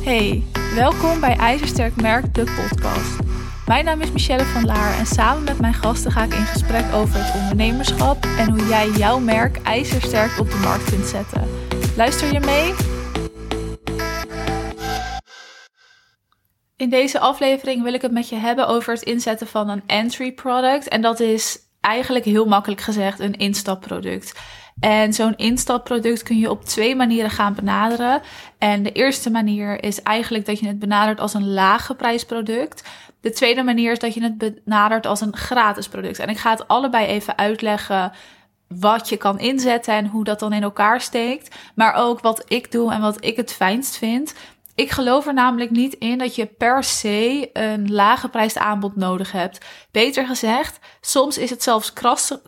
Hey, welkom bij IJzersterk Merk, de podcast. Mijn naam is Michelle van Laar en samen met mijn gasten ga ik in gesprek over het ondernemerschap en hoe jij jouw merk ijzersterk op de markt kunt zetten. Luister je mee? In deze aflevering wil ik het met je hebben over het inzetten van een entry product. En dat is eigenlijk heel makkelijk gezegd een instapproduct. En zo'n instapproduct kun je op twee manieren gaan benaderen. En de eerste manier is eigenlijk dat je het benadert als een lage prijsproduct. De tweede manier is dat je het benadert als een gratis product. En ik ga het allebei even uitleggen wat je kan inzetten en hoe dat dan in elkaar steekt. Maar ook wat ik doe en wat ik het fijnst vind. Ik geloof er namelijk niet in dat je per se een lage aanbod nodig hebt. Beter gezegd, soms is het zelfs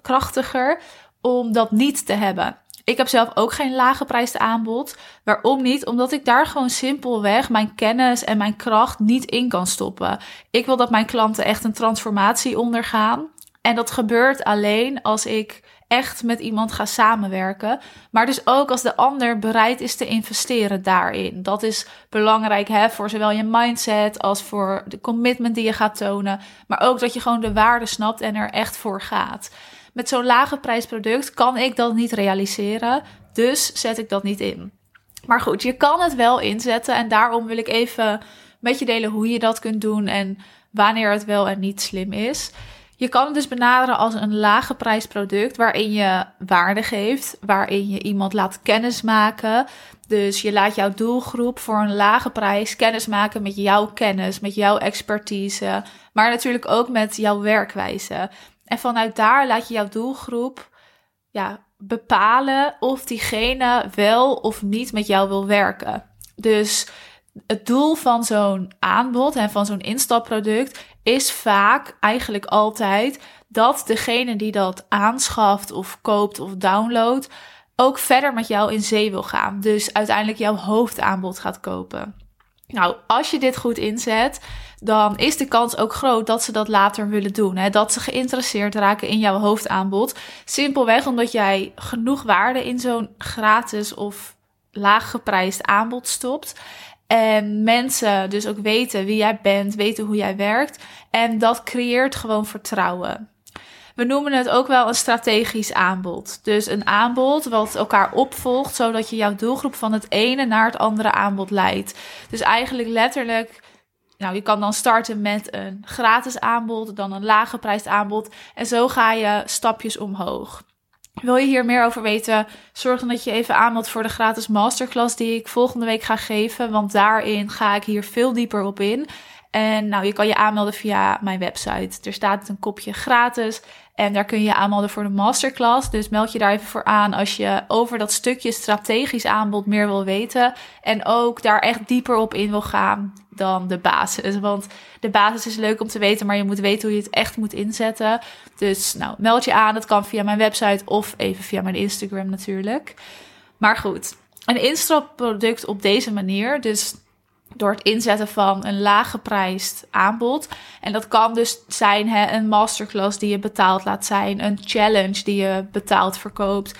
krachtiger om dat niet te hebben. Ik heb zelf ook geen lage prijs aanbod. Waarom niet? Omdat ik daar gewoon simpelweg mijn kennis en mijn kracht niet in kan stoppen. Ik wil dat mijn klanten echt een transformatie ondergaan. En dat gebeurt alleen als ik echt met iemand ga samenwerken. Maar dus ook als de ander bereid is te investeren daarin. Dat is belangrijk hè, voor zowel je mindset als voor de commitment die je gaat tonen. Maar ook dat je gewoon de waarde snapt en er echt voor gaat. Met zo'n lage prijsproduct kan ik dat niet realiseren. Dus zet ik dat niet in. Maar goed, je kan het wel inzetten. En daarom wil ik even met je delen hoe je dat kunt doen en wanneer het wel en niet slim is. Je kan het dus benaderen als een lage prijsproduct waarin je waarde geeft, waarin je iemand laat kennismaken. Dus je laat jouw doelgroep voor een lage prijs kennismaken met jouw kennis, met jouw expertise, maar natuurlijk ook met jouw werkwijze. En vanuit daar laat je jouw doelgroep ja, bepalen of diegene wel of niet met jou wil werken. Dus het doel van zo'n aanbod en van zo'n instapproduct is vaak eigenlijk altijd dat degene die dat aanschaft of koopt of downloadt ook verder met jou in zee wil gaan. Dus uiteindelijk jouw hoofdaanbod gaat kopen. Nou, als je dit goed inzet, dan is de kans ook groot dat ze dat later willen doen. Hè? Dat ze geïnteresseerd raken in jouw hoofdaanbod. Simpelweg omdat jij genoeg waarde in zo'n gratis of laag geprijsd aanbod stopt. En mensen dus ook weten wie jij bent, weten hoe jij werkt. En dat creëert gewoon vertrouwen. We noemen het ook wel een strategisch aanbod. Dus een aanbod wat elkaar opvolgt, zodat je jouw doelgroep van het ene naar het andere aanbod leidt. Dus eigenlijk letterlijk nou, je kan dan starten met een gratis aanbod, dan een lage prijs aanbod. En zo ga je stapjes omhoog. Wil je hier meer over weten? Zorg dan dat je even aanmeldt voor de gratis masterclass die ik volgende week ga geven. Want daarin ga ik hier veel dieper op in. En nou, je kan je aanmelden via mijn website. Er staat een kopje gratis. En daar kun je aanmelden voor de masterclass. Dus meld je daar even voor aan als je over dat stukje strategisch aanbod meer wil weten. En ook daar echt dieper op in wil gaan dan de basis. Want de basis is leuk om te weten, maar je moet weten hoe je het echt moet inzetten. Dus nou, meld je aan. Dat kan via mijn website of even via mijn Instagram natuurlijk. Maar goed, een instapproduct op deze manier. Dus door het inzetten van een laag geprijsd aanbod. En dat kan dus zijn hè, een masterclass die je betaald laat zijn, een challenge die je betaald verkoopt.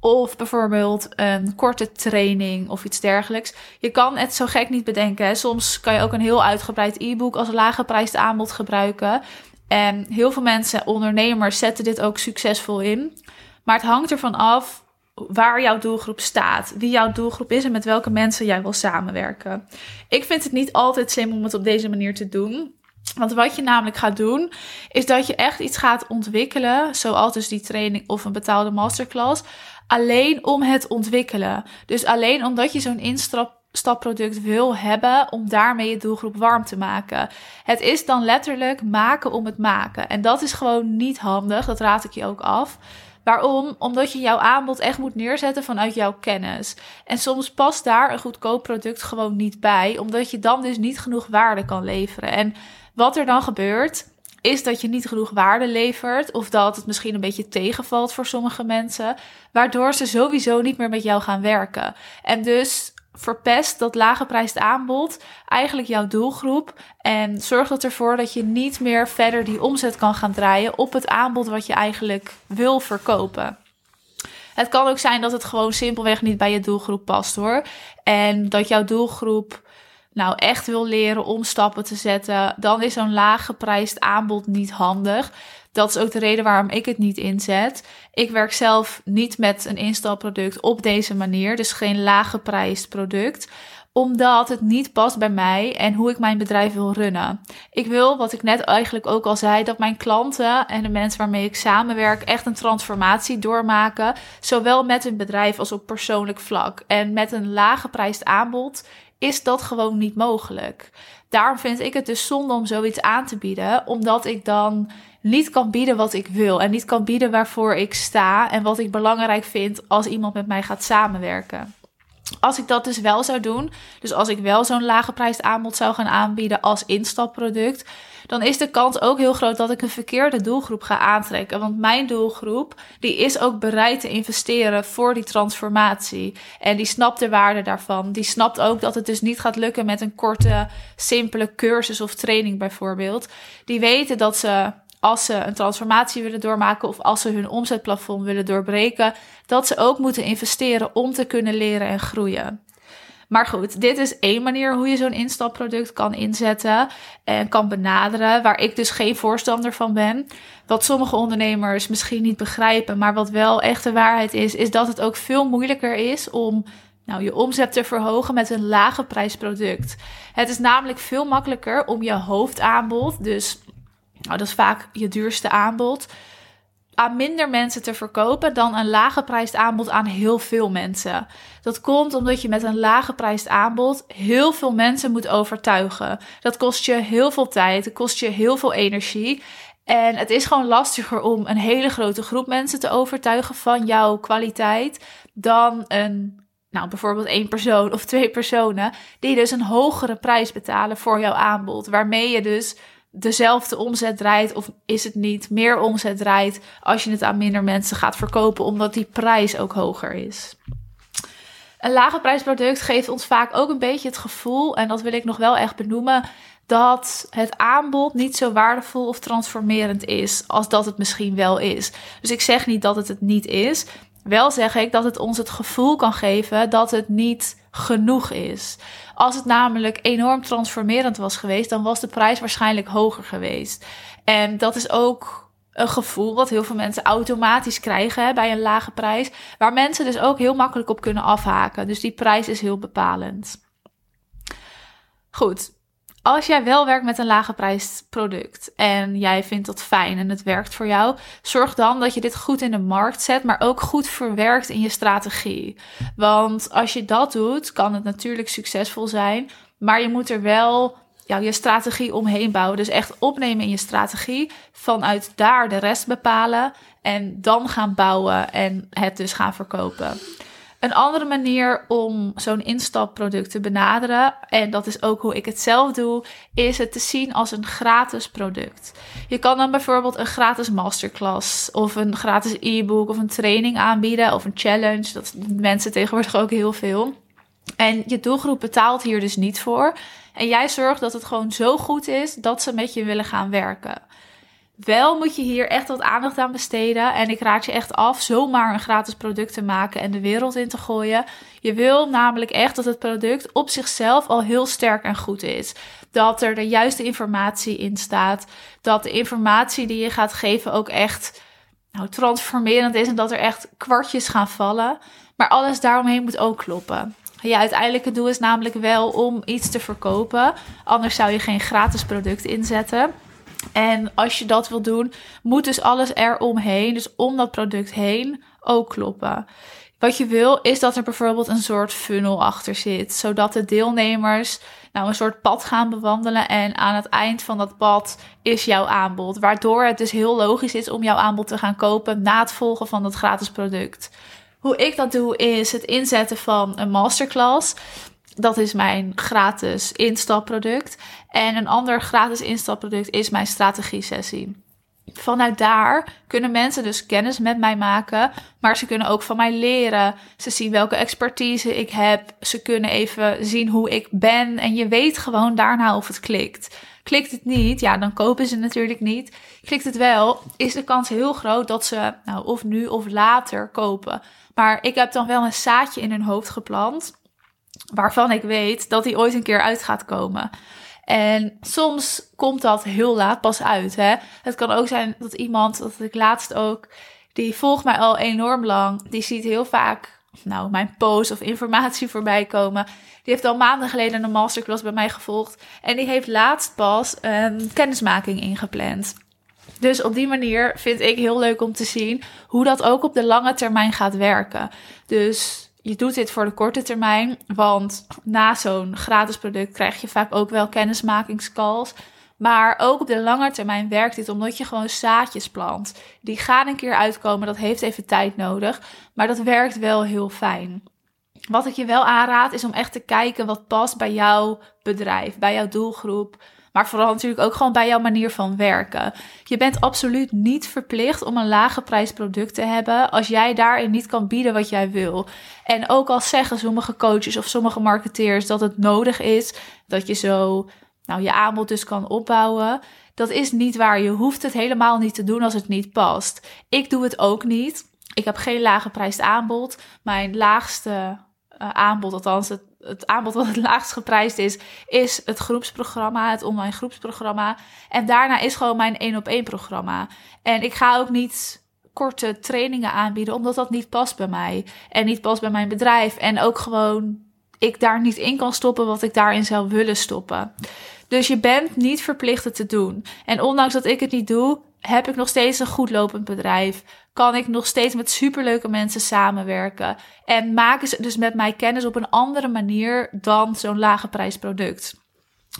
Of bijvoorbeeld een korte training of iets dergelijks. Je kan het zo gek niet bedenken. Soms kan je ook een heel uitgebreid e-book als lage aanbod gebruiken. En heel veel mensen, ondernemers, zetten dit ook succesvol in. Maar het hangt ervan af waar jouw doelgroep staat, wie jouw doelgroep is en met welke mensen jij wil samenwerken. Ik vind het niet altijd slim om het op deze manier te doen. Want wat je namelijk gaat doen, is dat je echt iets gaat ontwikkelen, zoals dus die training of een betaalde masterclass, alleen om het ontwikkelen. Dus alleen omdat je zo'n instapproduct wil hebben om daarmee je doelgroep warm te maken. Het is dan letterlijk maken om het maken. En dat is gewoon niet handig, dat raad ik je ook af. Waarom? Omdat je jouw aanbod echt moet neerzetten vanuit jouw kennis. En soms past daar een goedkoop product gewoon niet bij, omdat je dan dus niet genoeg waarde kan leveren. En wat er dan gebeurt, is dat je niet genoeg waarde levert of dat het misschien een beetje tegenvalt voor sommige mensen, waardoor ze sowieso niet meer met jou gaan werken. En dus verpest dat lage prijsd aanbod eigenlijk jouw doelgroep en zorgt dat ervoor dat je niet meer verder die omzet kan gaan draaien op het aanbod wat je eigenlijk wil verkopen. Het kan ook zijn dat het gewoon simpelweg niet bij je doelgroep past hoor. En dat jouw doelgroep nou echt wil leren om stappen te zetten, dan is zo'n laag geprijsd aanbod niet handig. Dat is ook de reden waarom ik het niet inzet. Ik werk zelf niet met een instalproduct op deze manier, dus geen laag geprijsd product omdat het niet past bij mij en hoe ik mijn bedrijf wil runnen. Ik wil, wat ik net eigenlijk ook al zei, dat mijn klanten en de mensen waarmee ik samenwerk echt een transformatie doormaken, zowel met hun bedrijf als op persoonlijk vlak. En met een lage prijsd aanbod is dat gewoon niet mogelijk. Daarom vind ik het dus zonde om zoiets aan te bieden, omdat ik dan niet kan bieden wat ik wil en niet kan bieden waarvoor ik sta en wat ik belangrijk vind als iemand met mij gaat samenwerken. Als ik dat dus wel zou doen, dus als ik wel zo'n lage prijs aanbod zou gaan aanbieden als instapproduct, dan is de kans ook heel groot dat ik een verkeerde doelgroep ga aantrekken. Want mijn doelgroep, die is ook bereid te investeren voor die transformatie. En die snapt de waarde daarvan. Die snapt ook dat het dus niet gaat lukken met een korte, simpele cursus of training bijvoorbeeld. Die weten dat ze als ze een transformatie willen doormaken of als ze hun omzetplafond willen doorbreken, dat ze ook moeten investeren om te kunnen leren en groeien. Maar goed, dit is één manier hoe je zo'n instapproduct kan inzetten en kan benaderen, waar ik dus geen voorstander van ben. Wat sommige ondernemers misschien niet begrijpen, maar wat wel echt de waarheid is, is dat het ook veel moeilijker is om nou, je omzet te verhogen met een lage prijsproduct. Het is namelijk veel makkelijker om je hoofdaanbod, dus nou, dat is vaak je duurste aanbod, aan minder mensen te verkopen dan een lage prijsd aanbod aan heel veel mensen. Dat komt omdat je met een lage prijsd aanbod heel veel mensen moet overtuigen. Dat kost je heel veel tijd, het kost je heel veel energie. En het is gewoon lastiger om een hele grote groep mensen te overtuigen van jouw kwaliteit dan een, nou bijvoorbeeld één persoon of twee personen, die dus een hogere prijs betalen voor jouw aanbod. Waarmee je dus dezelfde omzet draait of is het niet meer omzet draait als je het aan minder mensen gaat verkopen, omdat die prijs ook hoger is. Een lage prijsproduct geeft ons vaak ook een beetje het gevoel, en dat wil ik nog wel echt benoemen, dat het aanbod niet zo waardevol of transformerend is als dat het misschien wel is. Dus ik zeg niet dat het het niet is. Wel zeg ik dat het ons het gevoel kan geven dat het niet genoeg is. Als het namelijk enorm transformerend was geweest, dan was de prijs waarschijnlijk hoger geweest. En dat is ook een gevoel wat heel veel mensen automatisch krijgen bij een lage prijs, waar mensen dus ook heel makkelijk op kunnen afhaken. Dus die prijs is heel bepalend. Goed, als jij wel werkt met een lage prijs product en jij vindt dat fijn en het werkt voor jou, zorg dan dat je dit goed in de markt zet, maar ook goed verwerkt in je strategie. Want als je dat doet, kan het natuurlijk succesvol zijn, maar je moet er wel je strategie omheen bouwen. Dus echt opnemen in je strategie, vanuit daar de rest bepalen en dan gaan bouwen en het dus gaan verkopen. Een andere manier om zo'n instapproduct te benaderen, en dat is ook hoe ik het zelf doe, is het te zien als een gratis product. Je kan dan bijvoorbeeld een gratis masterclass of een gratis e-book of een training aanbieden of een challenge. Dat mensen tegenwoordig ook heel veel. En je doelgroep betaalt hier dus niet voor. En jij zorgt dat het gewoon zo goed is dat ze met je willen gaan werken. Wel moet je hier echt wat aandacht aan besteden. En ik raad je echt af zomaar een gratis product te maken en de wereld in te gooien. Je wil namelijk echt dat het product op zichzelf al heel sterk en goed is. Dat er de juiste informatie in staat. Dat de informatie die je gaat geven ook echt nou, transformerend is. En dat er echt kwartjes gaan vallen. Maar alles daaromheen moet ook kloppen. Je uiteindelijke doel is namelijk wel om iets te verkopen. Anders zou je geen gratis product inzetten. En als je dat wil doen, moet dus alles eromheen, dus om dat product heen, ook kloppen. Wat je wil is dat er bijvoorbeeld een soort funnel achter zit, zodat de deelnemers nou een soort pad gaan bewandelen en aan het eind van dat pad is jouw aanbod, waardoor het dus heel logisch is om jouw aanbod te gaan kopen na het volgen van dat gratis product. Hoe ik dat doe is het inzetten van een masterclass. Dat is mijn gratis instapproduct. En een ander gratis instapproduct is mijn strategie-sessie. Vanuit daar kunnen mensen dus kennis met mij maken, maar ze kunnen ook van mij leren. Ze zien welke expertise ik heb. Ze kunnen even zien hoe ik ben. En je weet gewoon daarna of het klikt. Klikt het niet, ja, dan kopen ze natuurlijk niet. Klikt het wel, is de kans heel groot dat ze, nou, of nu of later kopen. Maar ik heb dan wel een zaadje in hun hoofd geplant waarvan ik weet dat die ooit een keer uit gaat komen. En soms komt dat heel laat pas uit. Hè? Het kan ook zijn dat iemand, dat ik laatst ook, die volgt mij al enorm lang. Die ziet heel vaak nou, mijn posts of informatie voorbij komen. Die heeft al maanden geleden een masterclass bij mij gevolgd. En die heeft laatst pas een kennismaking ingepland. Dus op die manier vind ik heel leuk om te zien hoe dat ook op de lange termijn gaat werken. Dus je doet dit voor de korte termijn, want na zo'n gratis product krijg je vaak ook wel kennismakingscalls. Maar ook op de lange termijn werkt dit omdat je gewoon zaadjes plant. Die gaan een keer uitkomen, dat heeft even tijd nodig, maar dat werkt wel heel fijn. Wat ik je wel aanraad is om echt te kijken wat past bij jouw bedrijf, bij jouw doelgroep. Maar vooral natuurlijk ook gewoon bij jouw manier van werken. Je bent absoluut niet verplicht om een lage prijs product te hebben als jij daarin niet kan bieden wat jij wil. En ook al zeggen sommige coaches of sommige marketeers dat het nodig is dat je zo nou, je aanbod dus kan opbouwen. Dat is niet waar. Je hoeft het helemaal niet te doen als het niet past. Ik doe het ook niet. Ik heb geen lage prijs aanbod. Mijn laagste uh, aanbod, althans het, het aanbod wat het laagst geprijsd is, is het groepsprogramma, het online groepsprogramma. En daarna is gewoon mijn één op één programma. En ik ga ook niet korte trainingen aanbieden, omdat dat niet past bij mij. En niet past bij mijn bedrijf. En ook gewoon ik daar niet in kan stoppen wat ik daarin zou willen stoppen. Dus je bent niet verplicht het te doen. En ondanks dat ik het niet doe, heb ik nog steeds een goed lopend bedrijf. Kan ik nog steeds met superleuke mensen samenwerken. En maken ze dus met mij kennis op een andere manier dan zo'n lage prijsproduct.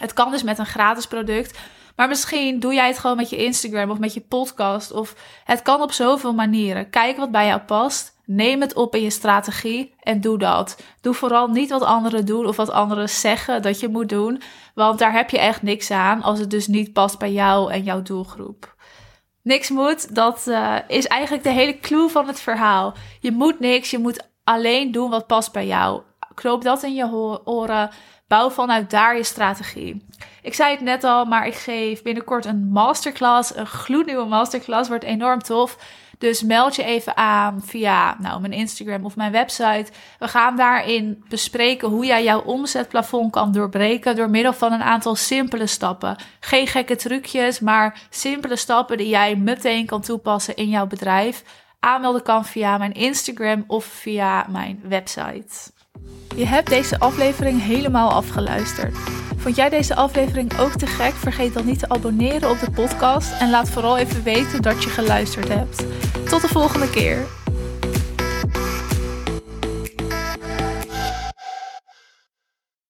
Het kan dus met een gratis product. Maar misschien doe jij het gewoon met je Instagram of met je podcast. Of het kan op zoveel manieren. Kijk wat bij jou past. Neem het op in je strategie en doe dat. Doe vooral niet wat anderen doen of wat anderen zeggen dat je moet doen. Want daar heb je echt niks aan als het dus niet past bij jou en jouw doelgroep. Niks moet, dat uh, is eigenlijk de hele clue van het verhaal. Je moet niks, je moet alleen doen wat past bij jou. Knoop dat in je oren. Bouw vanuit daar je strategie. Ik zei het net al, maar ik geef binnenkort een masterclass. Een gloednieuwe masterclass. Wordt enorm tof. Dus meld je even aan via nou, mijn Instagram of mijn website. We gaan daarin bespreken hoe jij jouw omzetplafond kan doorbreken door middel van een aantal simpele stappen. Geen gekke trucjes, maar simpele stappen die jij meteen kan toepassen in jouw bedrijf. Aanmelden kan via mijn Instagram of via mijn website. Je hebt deze aflevering helemaal afgeluisterd. Vond jij deze aflevering ook te gek? Vergeet dan niet te abonneren op de podcast en laat vooral even weten dat je geluisterd hebt. Tot de volgende keer.